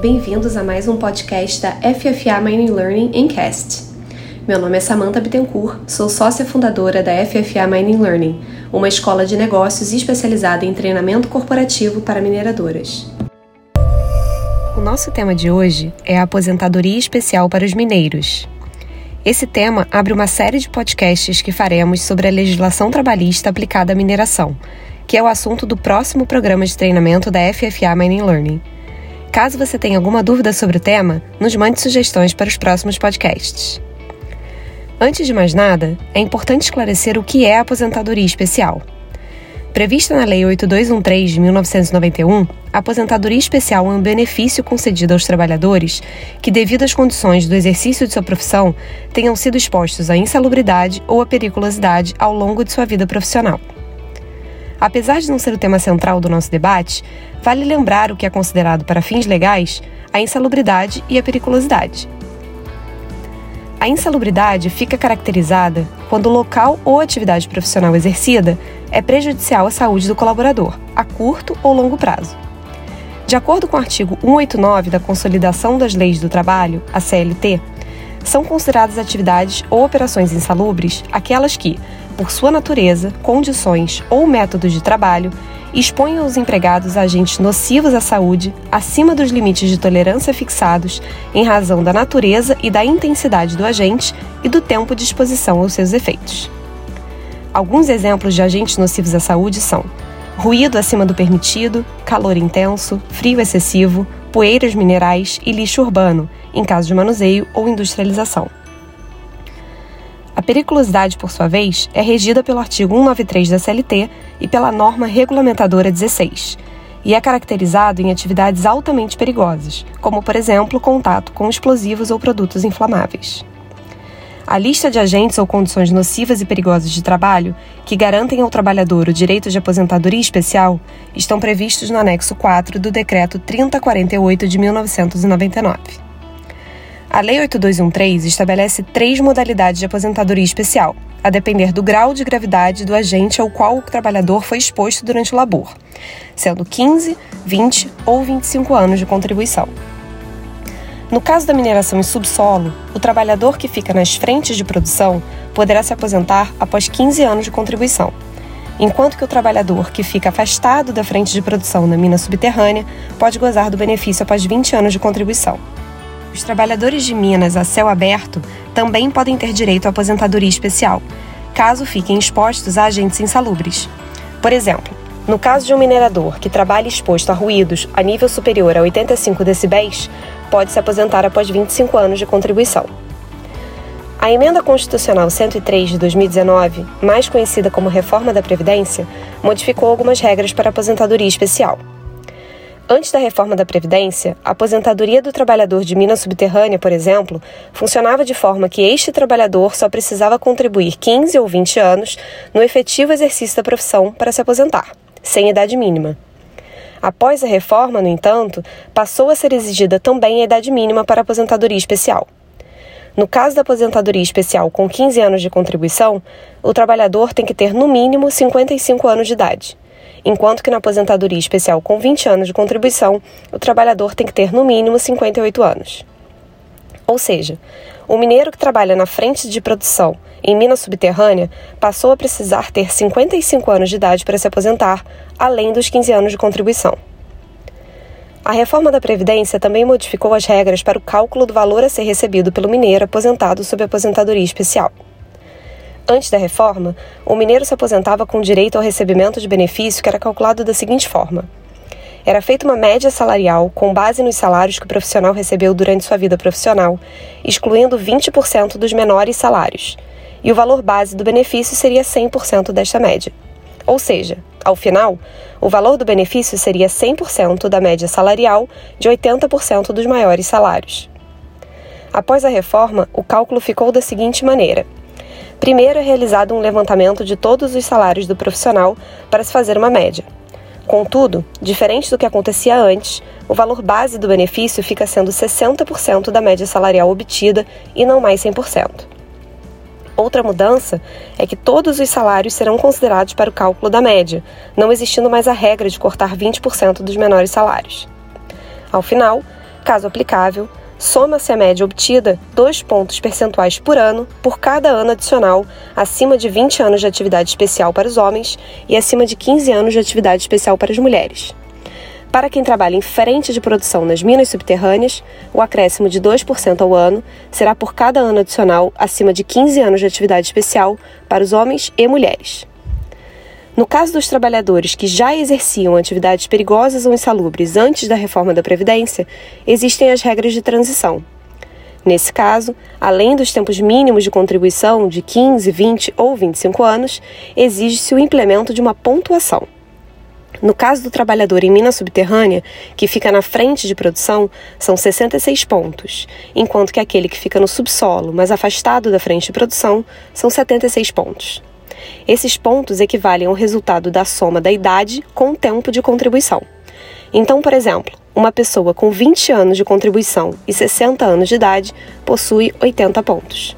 Bem-vindos a mais um podcast da FFA Mining Learning em Cast. Meu nome é Samantha Bittencourt, sou sócia fundadora da FFA Mining Learning, uma escola de negócios especializada em treinamento corporativo para mineradoras. O nosso tema de hoje é a aposentadoria especial para os mineiros. Esse tema abre uma série de podcasts que faremos sobre a legislação trabalhista aplicada à mineração, que é o assunto do próximo programa de treinamento da FFA Mining Learning. Caso você tenha alguma dúvida sobre o tema, nos mande sugestões para os próximos podcasts. Antes de mais nada, é importante esclarecer o que é a aposentadoria especial. Prevista na Lei 8213 de 1991, a aposentadoria especial é um benefício concedido aos trabalhadores que, devido às condições do exercício de sua profissão, tenham sido expostos à insalubridade ou à periculosidade ao longo de sua vida profissional. Apesar de não ser o tema central do nosso debate, vale lembrar o que é considerado para fins legais a insalubridade e a periculosidade. A insalubridade fica caracterizada quando o local ou atividade profissional exercida é prejudicial à saúde do colaborador, a curto ou longo prazo. De acordo com o artigo 189 da Consolidação das Leis do Trabalho, a CLT, são consideradas atividades ou operações insalubres aquelas que, por sua natureza, condições ou métodos de trabalho, exponham os empregados a agentes nocivos à saúde acima dos limites de tolerância fixados em razão da natureza e da intensidade do agente e do tempo de exposição aos seus efeitos. Alguns exemplos de agentes nocivos à saúde são ruído acima do permitido, calor intenso, frio excessivo, poeiras minerais e lixo urbano, em caso de manuseio ou industrialização. A periculosidade, por sua vez, é regida pelo artigo 193 da CLT e pela norma regulamentadora 16, e é caracterizado em atividades altamente perigosas, como, por exemplo, contato com explosivos ou produtos inflamáveis. A lista de agentes ou condições nocivas e perigosas de trabalho que garantem ao trabalhador o direito de aposentadoria especial estão previstos no anexo 4 do Decreto 3048 de 1999. A Lei 8213 estabelece três modalidades de aposentadoria especial, a depender do grau de gravidade do agente ao qual o trabalhador foi exposto durante o labor, sendo 15, 20 ou 25 anos de contribuição. No caso da mineração em subsolo, o trabalhador que fica nas frentes de produção poderá se aposentar após 15 anos de contribuição, enquanto que o trabalhador que fica afastado da frente de produção na mina subterrânea pode gozar do benefício após 20 anos de contribuição. Os trabalhadores de minas a céu aberto também podem ter direito à aposentadoria especial, caso fiquem expostos a agentes insalubres. Por exemplo, no caso de um minerador que trabalhe exposto a ruídos a nível superior a 85 decibéis, pode se aposentar após 25 anos de contribuição. A Emenda Constitucional 103 de 2019, mais conhecida como Reforma da Previdência, modificou algumas regras para a aposentadoria especial. Antes da reforma da Previdência, a aposentadoria do trabalhador de mina subterrânea, por exemplo, funcionava de forma que este trabalhador só precisava contribuir 15 ou 20 anos no efetivo exercício da profissão para se aposentar, sem idade mínima. Após a reforma, no entanto, passou a ser exigida também a idade mínima para a aposentadoria especial. No caso da aposentadoria especial com 15 anos de contribuição, o trabalhador tem que ter no mínimo 55 anos de idade enquanto que na aposentadoria especial com 20 anos de contribuição, o trabalhador tem que ter no mínimo 58 anos. Ou seja, o mineiro que trabalha na frente de produção em mina subterrânea passou a precisar ter 55 anos de idade para se aposentar, além dos 15 anos de contribuição. A reforma da Previdência também modificou as regras para o cálculo do valor a ser recebido pelo mineiro aposentado sob aposentadoria especial. Antes da reforma, o mineiro se aposentava com direito ao recebimento de benefício que era calculado da seguinte forma: era feita uma média salarial com base nos salários que o profissional recebeu durante sua vida profissional, excluindo 20% dos menores salários, e o valor base do benefício seria 100% desta média. Ou seja, ao final, o valor do benefício seria 100% da média salarial de 80% dos maiores salários. Após a reforma, o cálculo ficou da seguinte maneira: Primeiro é realizado um levantamento de todos os salários do profissional para se fazer uma média. Contudo, diferente do que acontecia antes, o valor base do benefício fica sendo 60% da média salarial obtida e não mais 100%. Outra mudança é que todos os salários serão considerados para o cálculo da média, não existindo mais a regra de cortar 20% dos menores salários. Ao final, Caso aplicável, soma-se a média obtida dois pontos percentuais por ano por cada ano adicional acima de 20 anos de atividade especial para os homens e acima de 15 anos de atividade especial para as mulheres. Para quem trabalha em frente de produção nas minas subterrâneas, o acréscimo de 2% ao ano será por cada ano adicional acima de 15 anos de atividade especial para os homens e mulheres. No caso dos trabalhadores que já exerciam atividades perigosas ou insalubres antes da reforma da Previdência, existem as regras de transição. Nesse caso, além dos tempos mínimos de contribuição de 15, 20 ou 25 anos, exige-se o implemento de uma pontuação. No caso do trabalhador em mina subterrânea, que fica na frente de produção, são 66 pontos, enquanto que aquele que fica no subsolo, mas afastado da frente de produção, são 76 pontos. Esses pontos equivalem ao resultado da soma da idade com o tempo de contribuição. Então, por exemplo, uma pessoa com 20 anos de contribuição e 60 anos de idade possui 80 pontos.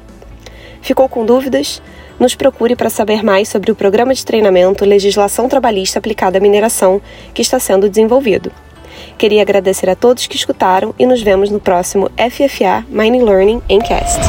Ficou com dúvidas? Nos procure para saber mais sobre o programa de treinamento Legislação Trabalhista aplicada à mineração que está sendo desenvolvido. Queria agradecer a todos que escutaram e nos vemos no próximo FFA Mining Learning Encast.